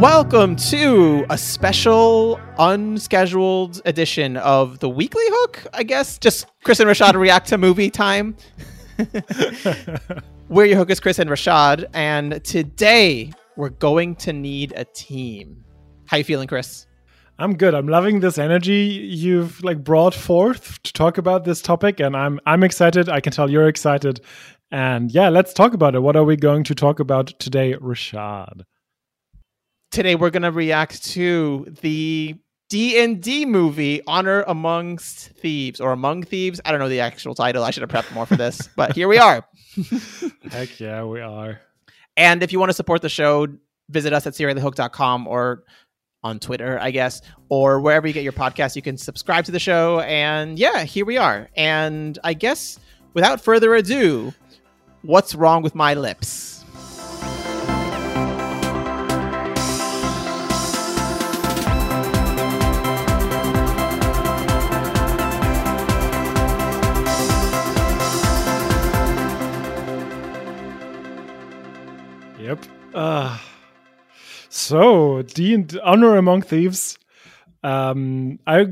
Welcome to a special, unscheduled edition of the Weekly Hook, I guess. Just Chris and Rashaad react to movie time. we're your hookers, Chris and Rashaad, and today we're going to need a team. How you feeling, Chris? I'm good. I'm loving this energy you've like brought forth to talk about this topic, and I'm I'm excited. I can tell you're excited. And yeah, let's talk about it. What are we going to talk about today, Rashaad? Today we're going to react to the D&D movie Honor Amongst Thieves or Among Thieves. I don't know the actual title. I should have prepped more for this, but here we are. Heck yeah, we are. And if you want to support the show, visit us at seriallyhooked.com or on Twitter, I guess, or wherever you get your podcast. You can subscribe to the show. And yeah, here we are. And I guess without further ado, what's wrong with my lips? Uh, so, D Honor Among Thieves. Um, I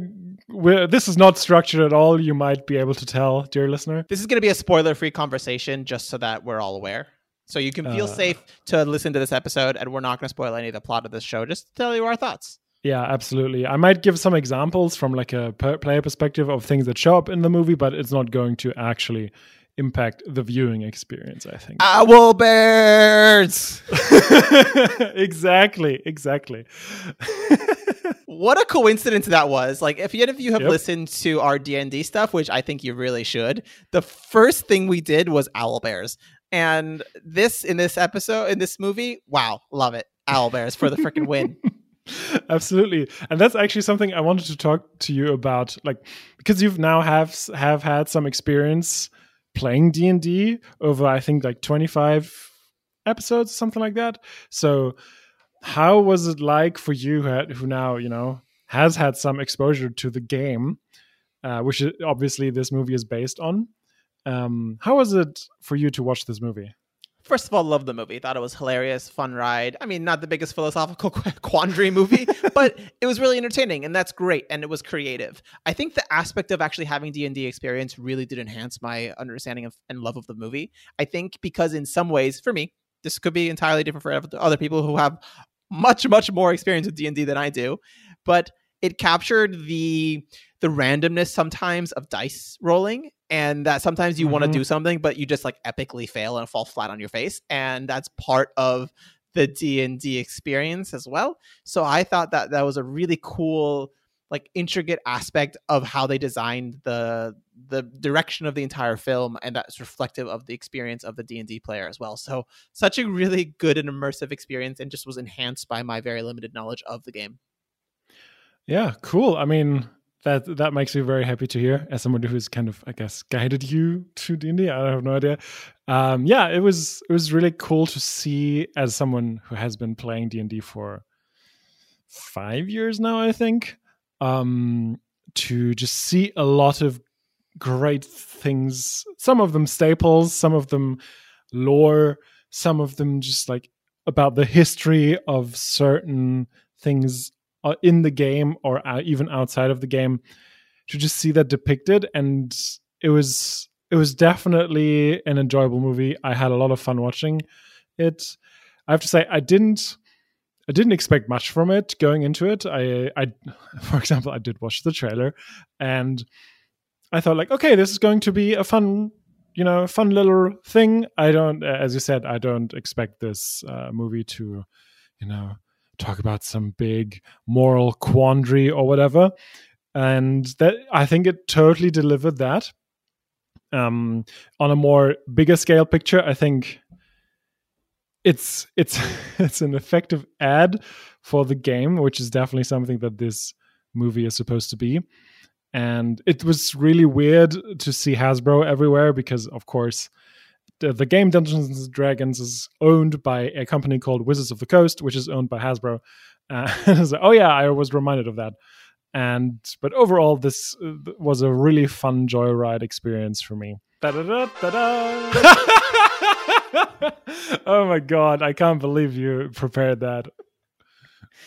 this is not structured at all. You might be able to tell, dear listener. This is going to be a spoiler-free conversation, just so that we're all aware. So you can feel uh, safe to listen to this episode, and we're not going to spoil any of the plot of this show. Just to tell you our thoughts. Yeah, absolutely. I might give some examples from like a player perspective of things that show up in the movie, but it's not going to actually impact the viewing experience i think. Ah, owlbears exactly exactly. What a coincidence that was. Like if any of you have yep. listened to our d&d stuff which i think you really should the first thing we did was owlbears and this in this episode in this movie wow love it. Owlbears for the freaking win. Absolutely. And that's actually something i wanted to talk to you about like because you've now have have had some experience playing D&D over I think like 25 episodes something like that. So how was it like for you who now, you know, has had some exposure to the game, uh, which obviously this movie is based on. Um, how was it for you to watch this movie? First of all, loved the movie. Thought it was hilarious, fun ride. I mean, not the biggest philosophical quandary movie, but it was really entertaining, and that's great. And it was creative. I think the aspect of actually having D and D experience really did enhance my understanding of and love of the movie. I think because in some ways, for me, this could be entirely different for other people who have much, much more experience with D and D than I do, but it captured the the randomness sometimes of dice rolling and that sometimes you mm-hmm. want to do something but you just like epically fail and fall flat on your face and that's part of the D&D experience as well. So I thought that that was a really cool like intricate aspect of how they designed the the direction of the entire film and that's reflective of the experience of the D&D player as well. So such a really good and immersive experience and just was enhanced by my very limited knowledge of the game. Yeah, cool. I mean, that that makes me very happy to hear as someone who's kind of i guess guided you to d&d i have no idea. Um, yeah it was it was really cool to see as someone who has been playing d&d for five years now i think um, to just see a lot of great things. Some of them staples some of them lore some of them just like about the history of certain things in the game or uh, even outside of the game to just see that depicted. And it was it was definitely an enjoyable movie. I had a lot of fun watching it. I have to say i didn't i didn't expect much from it going into it. I i for example i did watch the trailer and i thought like okay this is going to be a fun you know fun little thing. I don't as you said i don't expect this uh, movie to you know talk about some big moral quandary or whatever. And that I think it totally delivered that. Um, on a more bigger scale picture, I think it's it's it's an effective ad for the game, which is definitely something that this movie is supposed to be. And it was really weird to see Hasbro everywhere because, of course, the, the game Dungeons and Dragons is owned by a company called Wizards of the Coast, which is owned by Hasbro. Uh, so, oh yeah, I was reminded of that. And but overall, this uh, was a really fun joyride experience for me. oh my god, I can't believe you prepared that.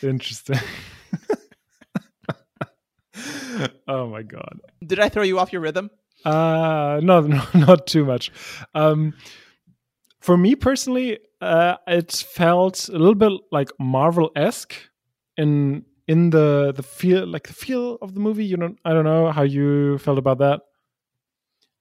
Interesting. oh my god. Did I throw you off your rhythm? Uh no, no not too much. Um for me personally, uh it felt a little bit like Marvel-esque in in the the feel like the feel of the movie. You know, I don't know how you felt about that.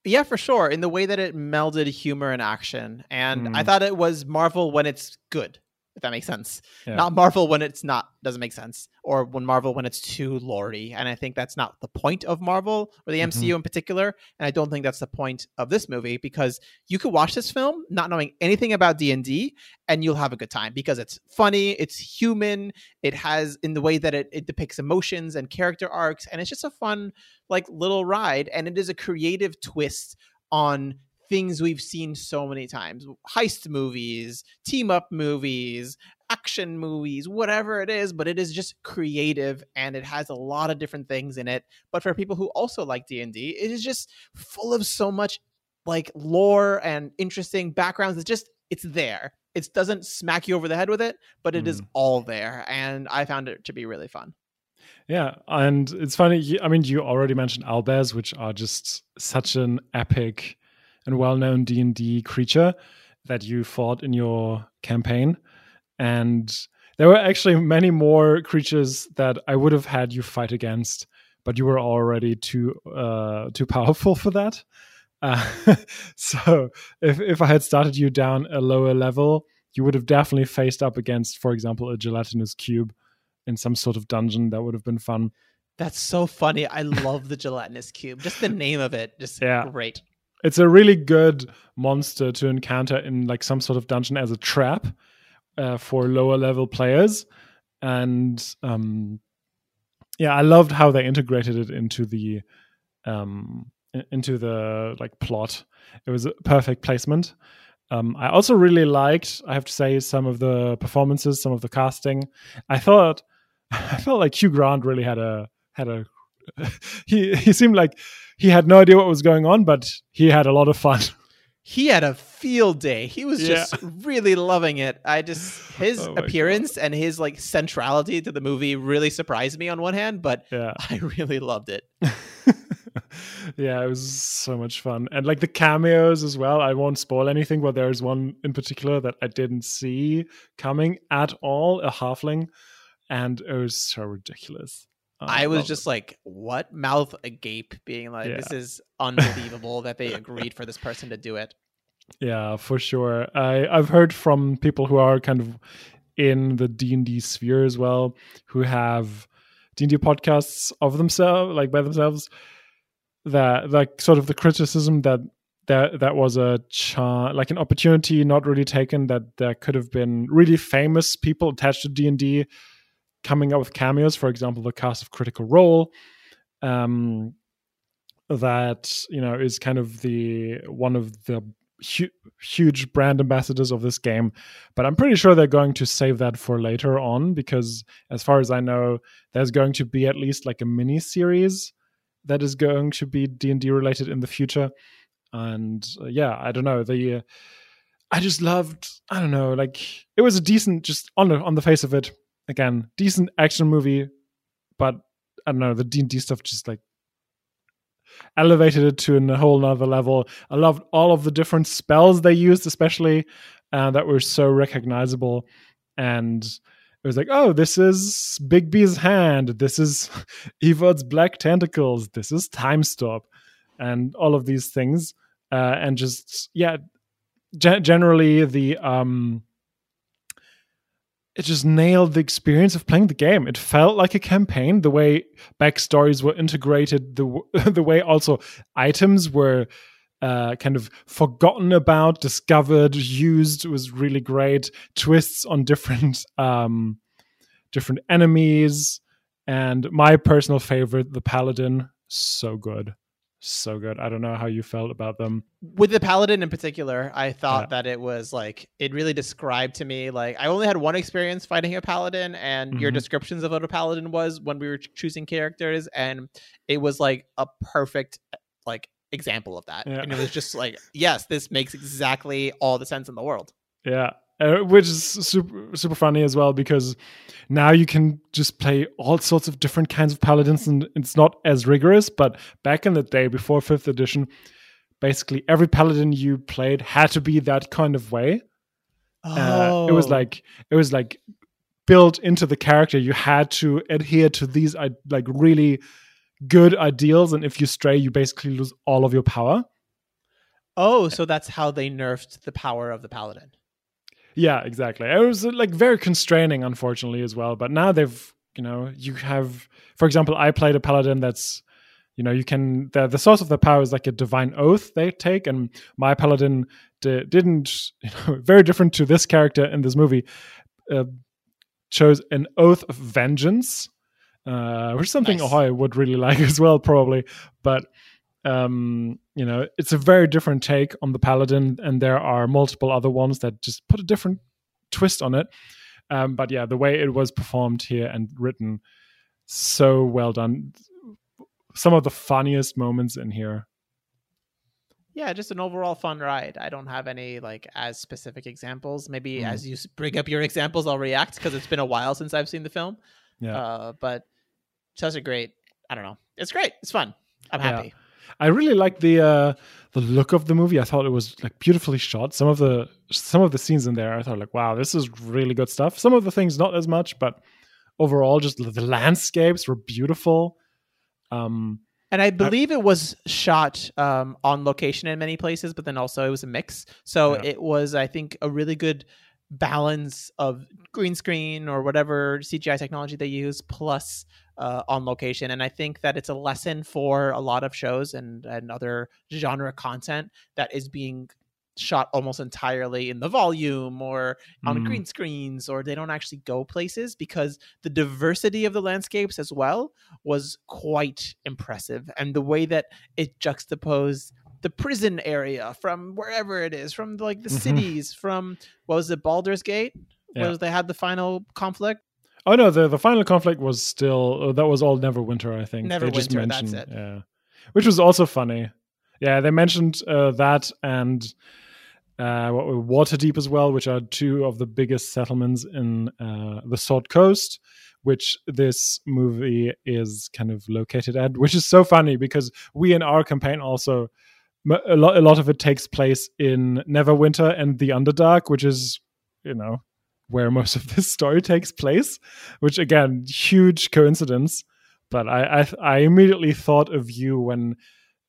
Yeah, for sure. In the way that it melded humor and action. And mm. I thought it was Marvel when it's good if that makes sense. Yeah. Not Marvel when it's not doesn't make sense, or when Marvel when it's too lordy. And I think that's not the point of Marvel or the MCU mm-hmm. in particular. And I don't think that's the point of this movie because you could watch this film not knowing anything about D and D, and you'll have a good time because it's funny, it's human, it has in the way that it, it depicts emotions and character arcs, and it's just a fun like little ride, and it is a creative twist on things we've seen so many times heist movies team up movies action movies whatever it is but it is just creative and it has a lot of different things in it but for people who also like d&d it is just full of so much like lore and interesting backgrounds it's just it's there it doesn't smack you over the head with it but it mm. is all there and i found it to be really fun yeah, and it's funny. I mean, you already mentioned owlbears, which are just such an epic and well-known D&D creature that you fought in your campaign and there were actually many more creatures that I would have had you fight against but you were already too uh, too powerful for that uh, so if if I had started you down a lower level you would have definitely faced up against for example a gelatinous cube in some sort of dungeon that would have been fun that's so funny. I love the gelatinous cube. Just the name of it, just yeah. great it's a really good monster to encounter in like some sort of dungeon as a trap uh, for lower level players. And um yeah i loved how they integrated it into the um into the like plot. It was a perfect placement. Um i also really liked i have to say some of the performances some of the casting. I thought i felt like hugh grant really had a had a he he seemed like he had no idea what was going on, but he had a lot of fun. He had a field day. He was just really loving it. I just his oh appearance God. and his like centrality to the movie really surprised me on one hand, but yeah. I really loved it. yeah, it was so much fun. And like the cameos as well. I won't spoil anything, but there's one in particular that I didn't see coming at all, a halfling, and it was so ridiculous. Uh, I was just like, what? Mouth agape, being like, yeah. this is unbelievable that they agreed for this person to do it. Yeah, for sure. I, I've heard from people who are kind of in the D&D sphere as well, who have D&D podcasts of themselves, like by themselves, that like sort of the criticism that that that was a cha- like an opportunity not really taken that there could have been really famous people attached to D&D coming up with cameos, for example, the cast of Critical Role, um, that you know is kind of the one of the hu- huge brand ambassadors of this game. But I'm pretty sure they're going to save that for later on because, as far as I know, there's going to be at least like a mini series that is going to be D and D related in the future. And uh, yeah, I don't know the. Uh, I just loved. I don't know. Like it was a decent, just on on the face of it, again, decent action movie, but I don't know, the D&D stuff just like elevated it to a whole nother level. I loved all of the different spells they used, especially uh, that were so recognizable. And it was like, oh, this is Bigby's hand. This is Evard's black tentacles. This is Time Stop, and all of these things. Uh, and just yeah, ge- generally the um, it just nailed the experience of playing the game. It felt like a campaign. The way backstories were integrated, the the way also items were uh, kind of forgotten about, discovered, used was really great. Twists on different um, different enemies, and my personal favorite, the paladin, so good so good. I don't know how you felt about them. With the paladin in particular, I thought yeah. that it was like it really described to me like I only had one experience fighting a paladin and mm-hmm. your descriptions of what a paladin was when we were choosing characters and it was like a perfect like example of that. Yeah. And it was just like, yes, this makes exactly all the sense in the world. Yeah. Uh, which is super super funny as well because now you can just play all sorts of different kinds of paladins and it's not as rigorous. But back in the day, before fifth edition, basically every paladin you played had to be that kind of way. Oh. Uh, it was like it was like built into the character. You had to adhere to these like really good ideals, and if you stray, you basically lose all of your power. Oh, so that's how they nerfed the power of the paladin. Yeah, exactly. It was like very constraining, unfortunately, as well. But now they've, you know, you have, for example, I played a paladin that's, you know, you can the the source of the power is like a divine oath they take, and my paladin d- didn't, you know, very different to this character in this movie, uh, chose an oath of vengeance, uh, which is something Nice. I would really like as well, probably. But um, you know, it's a very different take on the paladin, and there are multiple other ones that just put a different twist on it. Um, but yeah, the way it was performed here and written, so well done. Some of the funniest moments in here. Yeah, just an overall fun ride. I don't have any like as specific examples. Maybe Mm. as you bring up your examples, I'll react because it's been a while since I've seen the film. Yeah. Uh, but such a great. I don't know. It's great. It's fun. I'm Yeah. I really like the uh, the look of the movie. I thought it was like beautifully shot. Some of the some of the scenes in there, I thought like, wow, this is really good stuff. Some of the things not as much, but overall, just the landscapes were beautiful. Um, And I believe it was shot um, on location in many places, but then also it was a mix. So Yeah. it was, I think, a really good balance of green screen or whatever CGI technology they use plus uh, on location. And I think that it's a lesson for a lot of shows and, and other genre content that is being shot almost entirely in the volume or on mm, green screens or they don't actually go places because the diversity of the landscapes as well was quite impressive and the way that it juxtaposed the prison area from wherever it is from like the Mhm. cities from what was it Baldur's Gate Yeah. was they had the final conflict Oh no, the the final conflict was still uh, that was all Neverwinter, I think. they just Neverwinter, that's it. Yeah, which was also funny. Yeah, they mentioned uh, that and uh, what Waterdeep as well, which are two of the biggest settlements in uh, the Sword Coast, which this movie is kind of located at. Which is so funny because we in our campaign also a lot a lot of it takes place in Neverwinter and the Underdark, which is you know where most of this story takes place, which again, huge coincidence. But I I, I immediately thought of you when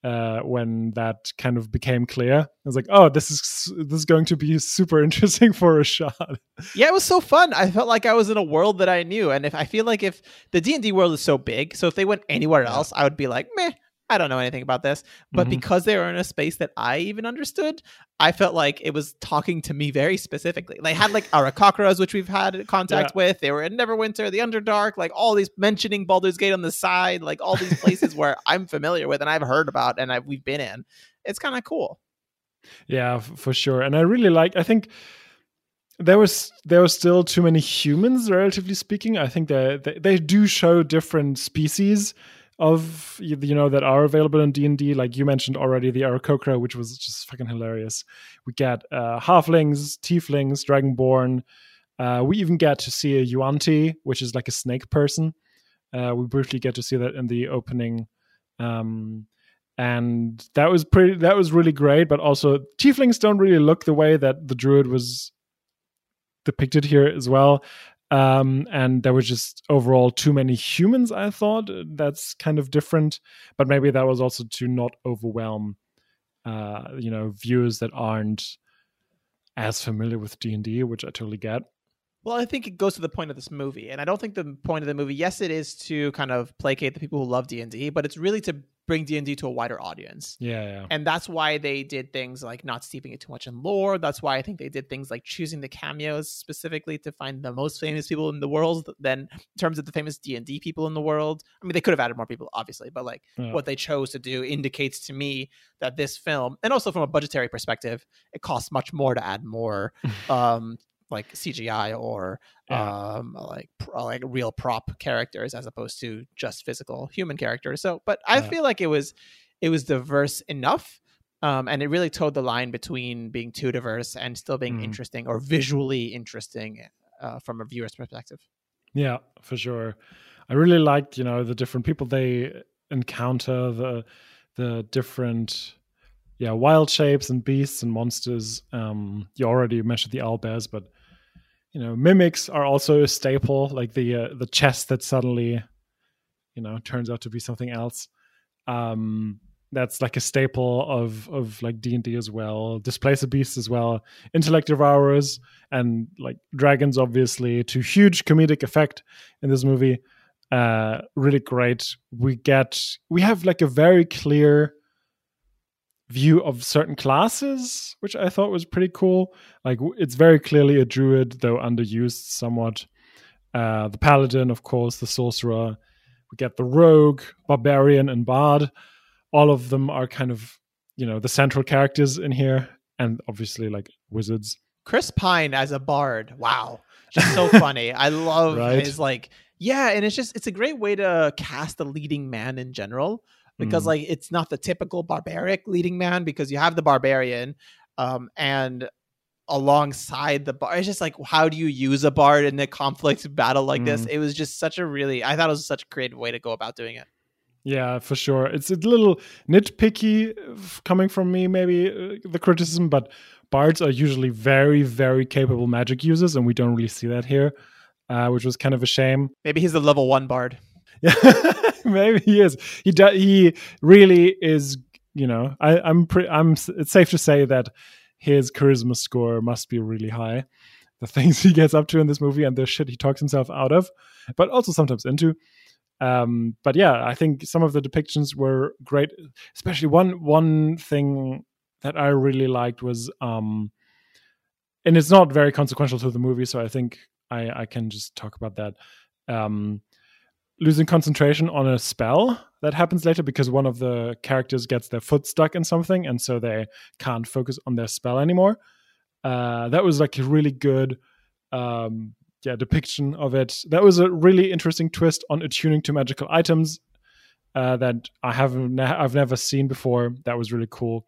uh, when that kind of became clear. I was like, oh, this is this is going to be super interesting for a Rashaad. yeah it was so fun i felt like i was in a world that i knew and if i feel like if the d&d world is so big so if they went anywhere else i would be like meh i don't know anything about this but Mhm. because they were in a space that i even understood i felt like it was talking to me very specifically they had like aarakocras which we've had contact with they were in neverwinter the underdark like all these mentioning baldur's gate on the side like all these places where i'm familiar with and i've heard about and I've, we've been in it's kind of cool Yeah, f- for sure. And I really like. I think there was there was still too many humans, relatively speaking. I think that they, they do show different species of you know that are available in D and D. Like you mentioned already, the Aarakocra, which was just fucking hilarious. We get uh, halflings, tieflings, dragonborn. Uh, we even get to see a Yuan-ti, which is like a snake person. Uh, we briefly get to see that in the opening. Um, and that was pretty that was really great but also tieflings don't really look the way that the druid was depicted here as well um and there was just overall too many humans i thought that's kind of different but maybe that was also to not overwhelm uh you know viewers that aren't as familiar with d&d which i totally get Well, I think it goes to the point of this movie, and I don't think the point of the movie. Yes, it is to kind of placate the people who love D and D, but it's really to bring D and D to a wider audience, yeah yeah and that's why they did things like not steeping it too much in lore. That's why I think they did things like choosing the cameos specifically to find the most famous people in the world. Than in terms of the famous D and D people in the world. I mean, they could have added more people, obviously, but like Yeah. what they chose to do indicates to me that this film, and also from a budgetary perspective, it costs much more to add more um like CGI or Yeah. um like like real prop characters as opposed to just physical human characters. So, but I Yeah. feel like it was it was diverse enough, Um, and it really toed the line between being too diverse and still being Mm. interesting or visually interesting uh, from a viewer's perspective. Yeah, for sure. I really liked, you know, the different people they encounter, the the different yeah, wild shapes and beasts and monsters. Um you already mentioned the owl owlbears, but you know, mimics are also a staple, like the uh, the chest that suddenly you know, turns out to be something else. Um that's like a staple of of like D&D as well. Displacer beasts as well. Intellect devourers and like dragons obviously to huge comedic effect in this movie uh really great we get we have like a very clear view of certain classes which i thought was pretty cool like it's very clearly a druid though underused somewhat uh the paladin of course the sorcerer we get the rogue barbarian and bard all of them are kind of you know the central characters in here and obviously like wizards Chris Pine as a bard. Wow. Just so funny. I love Right? his like yeah, and it's just it's a great way to cast a leading man in general because Mm. like it's not the typical barbaric leading man because you have the barbarian um and alongside the bar it's just like how do you use a bard in a conflict battle like this Mm. it was just such a really i thought it was such a creative way to go about doing it Yeah, for sure. It's a little nitpicky coming from me, maybe uh, the criticism, but bards are usually very, very capable magic users, and we don't really see that here, uh, which was kind of a shame. maybe he's a level one bard Yeah, maybe he is. He do, he really is. You know, I, I'm pretty. I'm. It's safe to say that his charisma score must be really high. The things he gets up to in this movie and the shit he talks himself out of, but also sometimes into. Um, but yeah, I think some of the depictions were great. Especially one one thing that I really liked was, um, and it's not very consequential to the movie, so I think I I can just talk about that. Um, losing concentration on a spell that happens later because one of the characters gets their foot stuck in something and so they can't focus on their spell anymore. Uh, that was like a really good um, yeah depiction of it. That was a really interesting twist on attuning to magical items uh, that i haven't ne- i've never seen before. That was really cool.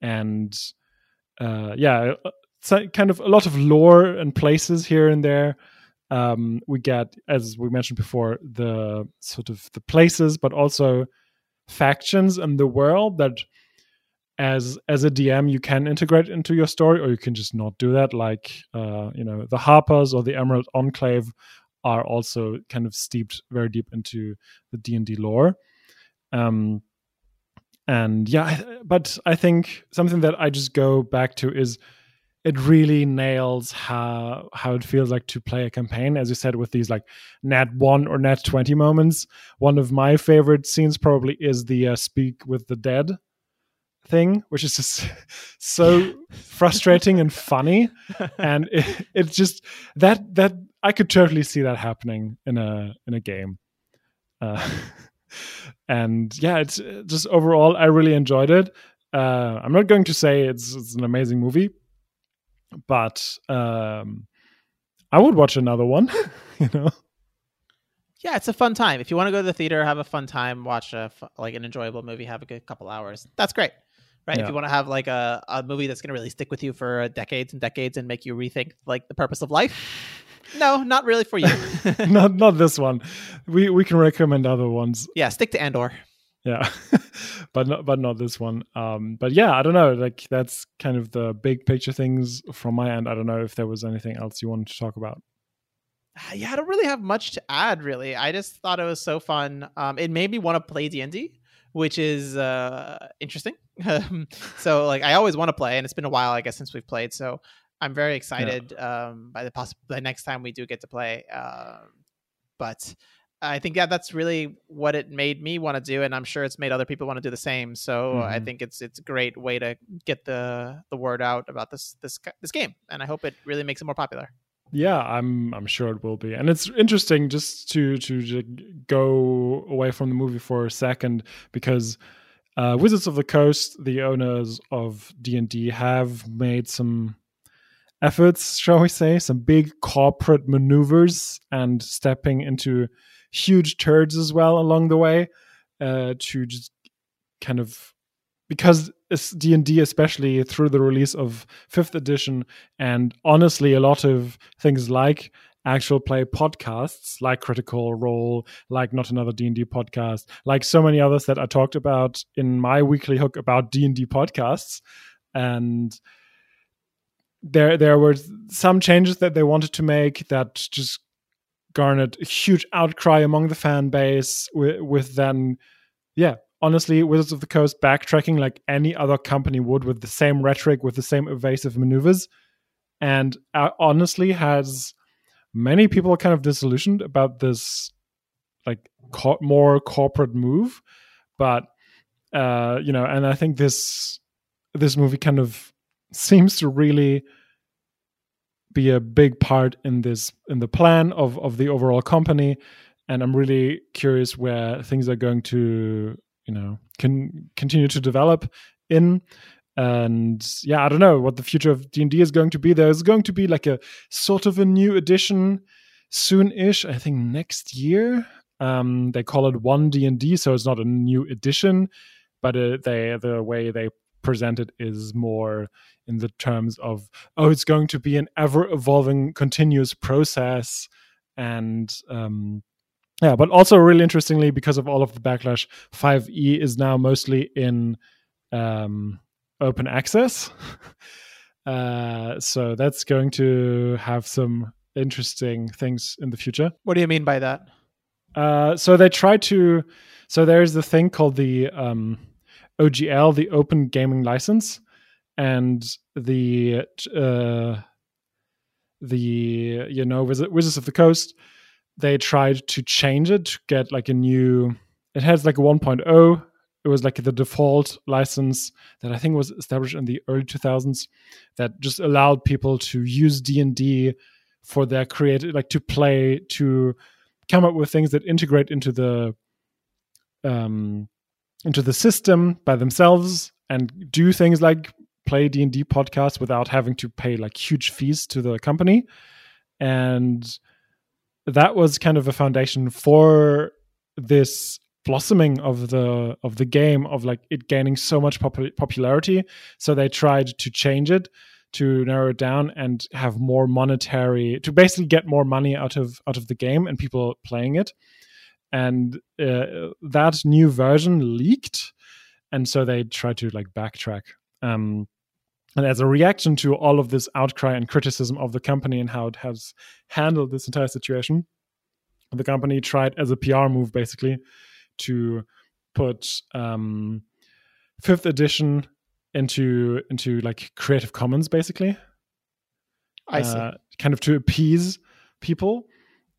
And uh, yeah so kind of a lot of lore and places here and there um, we get, as we mentioned before, the sort of the places, but also factions in the world that, as as a DM, you can integrate into your story, or you can just not do that. Like, uh, you know, the Harpers or the Emerald Enclave are also kind of steeped very deep into the D and D lore. Um, and yeah, but I think something that I just go back to is it really nails how how it feels like to play a campaign as you said with these like nat 1 or nat 20 moments. One of my favorite scenes probably is the uh, speak with the dead thing which is just so frustrating and funny. And it, it's just that that i could totally see that happening in a in a game. Uh, and yeah it's uh, just overall i really enjoyed it. Uh, i'm not going to say it's, it's an amazing movie but um i would watch another one you know? Yeah it's a fun time. If you want to go to the theater have a fun time watch a like an enjoyable movie have a good couple hours. That's great right? If you want to have like a, a movie that's going to really stick with you for decades and decades and make you rethink like the purpose of life no not really for you. Not not this one. We we can recommend other ones. Yeah stick to andor yeah. But not but not this one. Um but yeah i don't know like that's kind of the big picture things from my end. I don't know if there was anything else you wanted to talk about. Yeah i don't really have much to add really. I just thought it was so fun. Um it made me want to play d&d which is uh interesting. Um, so like i always want to play and it's been a while i guess since we've played so i'm very excited um by the poss- the next time we do get to play um but i think yeah that's really what it made me want to do and i'm sure it's made other people want to do the same so i Mhm. think it's it's a great way to get the the word out about this this this game and i hope it really makes it more popular yeah i'm i'm sure it will be and it's interesting just to to j- go away from the movie for a second because uh, wizards of the coast the owners of d&d have made some efforts shall we say some big corporate maneuvers and stepping into huge turds as well along the way uh, to just kind of because D&D especially through the release of 5th edition and honestly a lot of things like actual play podcasts like critical role like not another d&d podcast like so many others that i talked about in my weekly hook about d&d podcasts. And there there were some changes that they wanted to make that just garnered a huge outcry among the fan base with, with then yeah honestly wizards of the coast backtracking like any other company would with the same rhetoric with the same evasive maneuvers and uh, honestly has many people kind of disillusioned about this like co- more corporate move but uh you know and i think this this movie kind of seems to really be a big part in this in the plan of of the overall company. And i'm really curious where things are going to you know can continue to develop in. And yeah i don't know what the future of d&d is going to be. There's going to be like a sort of a new edition soon-ish i think next year. Um, they call it one d&d so it's not a new edition but uh, they the way they present is more in the terms of oh it's going to be an ever evolving continuous process and um, yeah but also really interestingly because of all of the backlash 5e is now mostly in um, open access. Uh, so that's going to have some interesting things in the future. What do you mean by that? Uh, so they try to. So there's the thing called the um, OGL, the Open Gaming License, and the uh, the you know Wizards of the Coast. They tried to change it to get like a new. It has like a 1.0 it was like the default license that I think was established in the early 2000s that just allowed people to use D&D for their creative like to play to come up with things that integrate into the um into the system by themselves and do things like play D&D podcasts without having to pay like huge fees to the company. And that was kind of a foundation for this blossoming of the of the game of like it gaining so much pop- popularity. So they tried to change it to narrow it down and have more monetary to basically get more money out of out of the game and people playing it and uh, that new version leaked and so they tried to like backtrack um and as a reaction to all of this outcry and criticism of the company and how it has handled this entire situation the company tried as a pr move basically to put um, fifth edition into into like Creative Commons, basically. I see. Uh, kind of to appease people.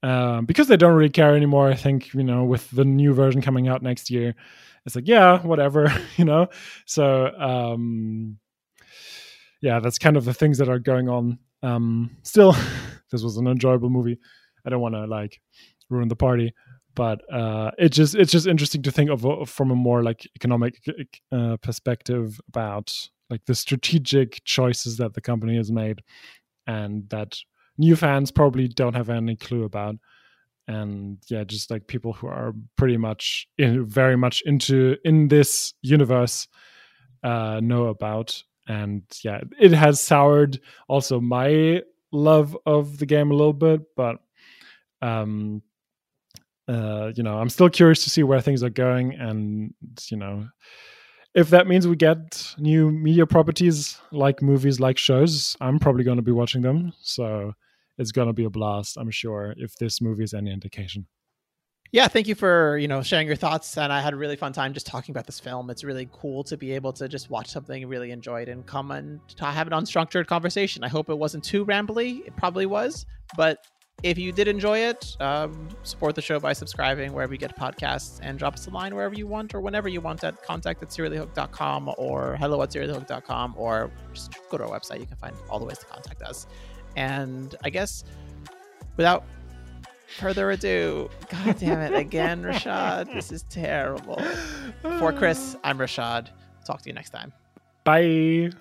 Um, because they don't really care anymore. I think you know, with the new version coming out next year, it's like yeah, whatever, you know. So um, yeah, that's kind of the things that are going on. Um, still, this was an enjoyable movie. I don't want to like ruin the party, but uh, it just it's just interesting to think of from a more like economic uh, perspective about like the strategic choices that the company has made and that new fans probably don't have any clue about. And yeah just like people who are pretty much in, very much into in this universe uh know about. And yeah it has soured also my love of the game a little bit but um uh, you know, I'm still curious to see where things are going, and you know, if that means we get new media properties like movies, like shows, I'm probably going to be watching them. So it's going to be a blast, I'm sure, if this movie is any indication. Yeah, thank you for you know sharing your thoughts, and I had a really fun time just talking about this film. It's really cool to be able to just watch something really enjoyed and come and have an unstructured conversation. I hope it wasn't too rambly. It probably was, but if you did enjoy it, um, support the show by subscribing wherever you get podcasts and drop us a line wherever you want or whenever you want at contact at seriallyhooked.com or hello at seriallyhooked.com or just go to our website. You can find all the ways to contact us. And I guess without further ado, God damn it again, Rashaad. This is terrible. For Chris, I'm Rashaad. Talk to you next time. Bye.